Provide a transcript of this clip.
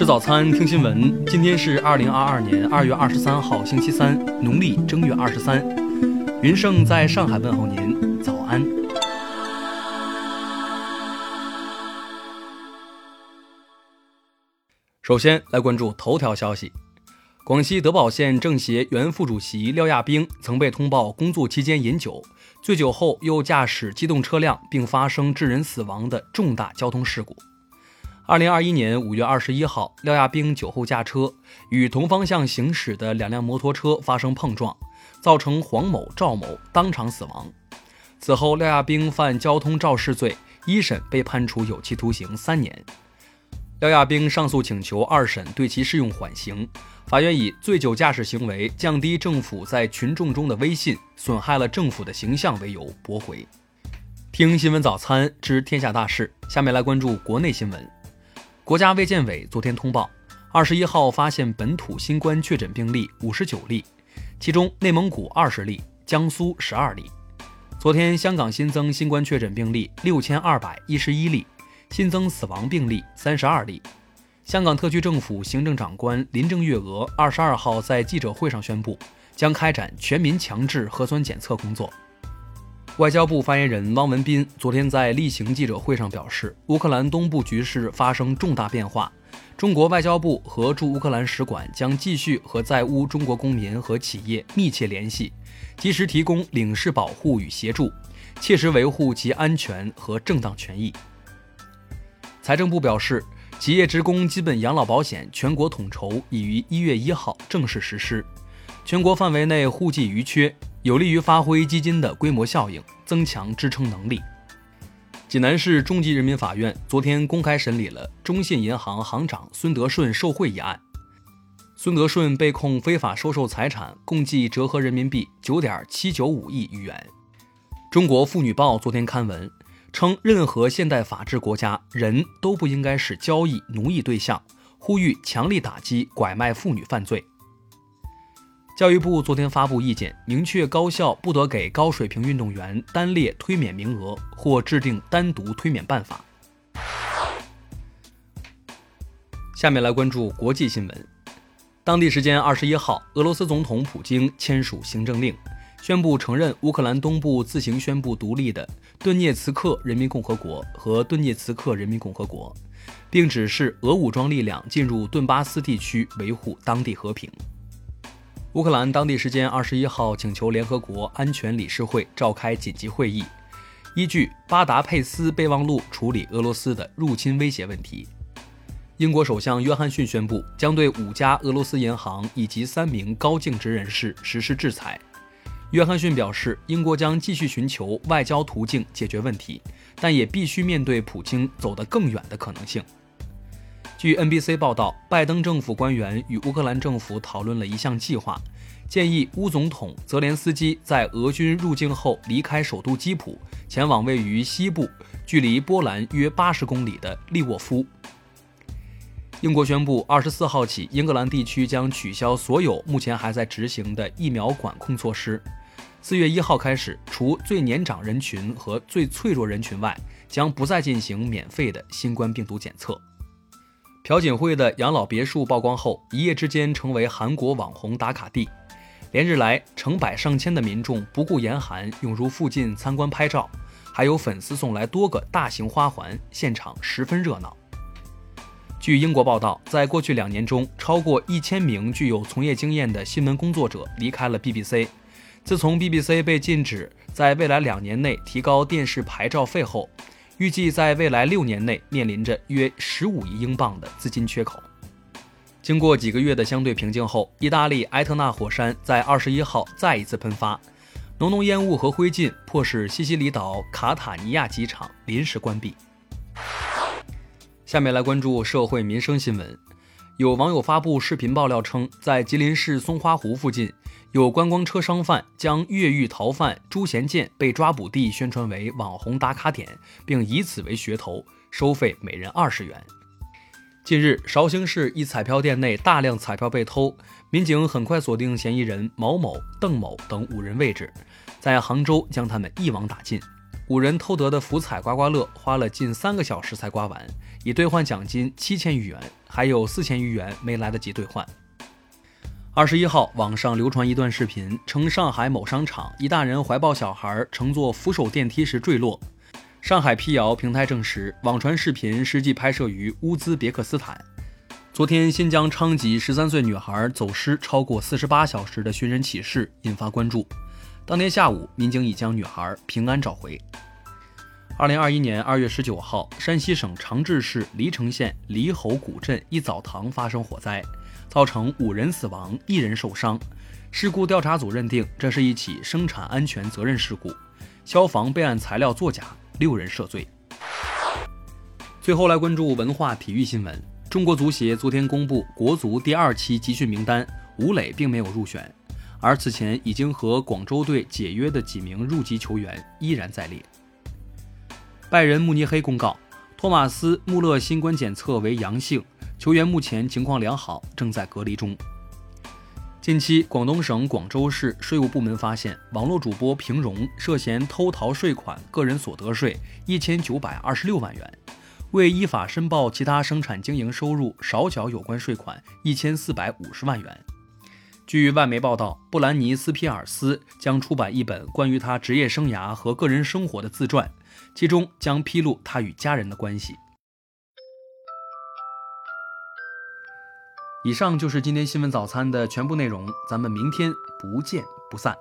吃早餐，听新闻。今天是二零二二年二月二十三号，星期三，农历正月二十三。云盛在上海问候您，早安。首先来关注头条消息：广西德保县政协原副主席廖亚兵曾被通报工作期间饮酒，醉酒后又驾驶机动车辆，并发生致人死亡的重大交通事故。二零二一年五月二十一号，廖亚兵酒后驾车，与同方向行驶的两辆摩托车发生碰撞，造成黄某、赵某当场死亡。此后，廖亚兵犯交通肇事罪，一审被判处有期徒刑三年。廖亚兵上诉请求二审对其适用缓刑，法院以醉酒驾驶行为降低政府在群众中的威信，损害了政府的形象为由驳回。听新闻早餐知天下大事，下面来关注国内新闻。国家卫健委昨天通报，二十一号发现本土新冠确诊病例五十九例，其中内蒙古二十例，江苏十二例。昨天香港新增新冠确诊病例六千二百一十一例，新增死亡病例三十二例。香港特区政府行政长官林郑月娥二十二号在记者会上宣布，将开展全民强制核酸检测工作。外交部发言人汪文斌昨天在例行记者会上表示，乌克兰东部局势发生重大变化，中国外交部和驻乌克兰使馆将继续和在乌中国公民和企业密切联系，及时提供领事保护与协助，切实维护其安全和正当权益。财政部表示，企业职工基本养老保险全国统筹已于一月一号正式实施，全国范围内户籍余缺。有利于发挥基金的规模效应，增强支撑能力。济南市中级人民法院昨天公开审理了中信银行行长孙德顺受贿一案。孙德顺被控非法收受财产，共计折合人民币九点七九五亿余元。中国妇女报昨天刊文称，任何现代法治国家，人都不应该是交易奴役对象，呼吁强力打击拐卖妇女犯罪。教育部昨天发布意见，明确高校不得给高水平运动员单列推免名额或制定单独推免办法。下面来关注国际新闻。当地时间二十一号，俄罗斯总统普京签署行政令，宣布承认乌克兰东部自行宣布独立的顿涅茨克人民共和国和顿涅茨克人民共和国，并指示俄武装力量进入顿巴斯地区维护当地和平。乌克兰当地时间二十一号请求联合国安全理事会召开紧急会议，依据巴达佩斯备忘录处理俄罗斯的入侵威胁问题。英国首相约翰逊宣布将对五家俄罗斯银行以及三名高净值人士实施制裁。约翰逊表示，英国将继续寻求外交途径解决问题，但也必须面对普京走得更远的可能性。据 NBC 报道，拜登政府官员与乌克兰政府讨论了一项计划，建议乌总统泽连斯基在俄军入境后离开首都基辅，前往位于西部、距离波兰约八十公里的利沃夫。英国宣布，二十四号起，英格兰地区将取消所有目前还在执行的疫苗管控措施。四月一号开始，除最年长人群和最脆弱人群外，将不再进行免费的新冠病毒检测。朴槿惠的养老别墅曝光后，一夜之间成为韩国网红打卡地。连日来，成百上千的民众不顾严寒涌入附近参观拍照，还有粉丝送来多个大型花环，现场十分热闹。据英国报道，在过去两年中，超过一千名具有从业经验的新闻工作者离开了 BBC。自从 BBC 被禁止在未来两年内提高电视牌照费后，预计在未来六年内面临着约十五亿英镑的资金缺口。经过几个月的相对平静后，意大利埃特纳火山在二十一号再一次喷发，浓浓烟雾和灰烬迫使西西里岛卡塔尼亚机场临时关闭。下面来关注社会民生新闻。有网友发布视频爆料称，在吉林市松花湖附近。有观光车商贩将越狱逃犯朱贤建被抓捕地宣传为网红打卡点，并以此为噱头收费每人二十元。近日，绍兴市一彩票店内大量彩票被偷，民警很快锁定嫌疑人毛某、邓某等五人位置，在杭州将他们一网打尽。五人偷得的福彩刮刮乐花了近三个小时才刮完，以兑换奖金七千余元，还有四千余元没来得及兑换。二十一号，网上流传一段视频，称上海某商场一大人怀抱小孩乘坐扶手电梯时坠落。上海辟谣平台证实，网传视频实际拍摄于乌兹别克斯坦。昨天，新疆昌吉十三岁女孩走失超过四十八小时的寻人启事引发关注。当天下午，民警已将女孩平安找回。二零二一年二月十九号，山西省长治市黎城县黎侯古镇一澡堂发生火灾，造成五人死亡，一人受伤。事故调查组认定，这是一起生产安全责任事故，消防备案材料作假，六人涉罪。最后来关注文化体育新闻：中国足协昨天公布国足第二期集训名单，吴磊并没有入选。而此前已经和广州队解约的几名入籍球员依然在列。拜仁慕尼黑公告，托马斯·穆勒新冠检测为阳性，球员目前情况良好，正在隔离中。近期，广东省广州市税务部门发现，网络主播平荣涉嫌偷逃税款个人所得税一千九百二十六万元，未依法申报其他生产经营收入，少缴有关税款一千四百五十万元。据外媒报道，布兰尼斯皮尔斯将出版一本关于他职业生涯和个人生活的自传，其中将披露他与家人的关系。以上就是今天新闻早餐的全部内容，咱们明天不见不散。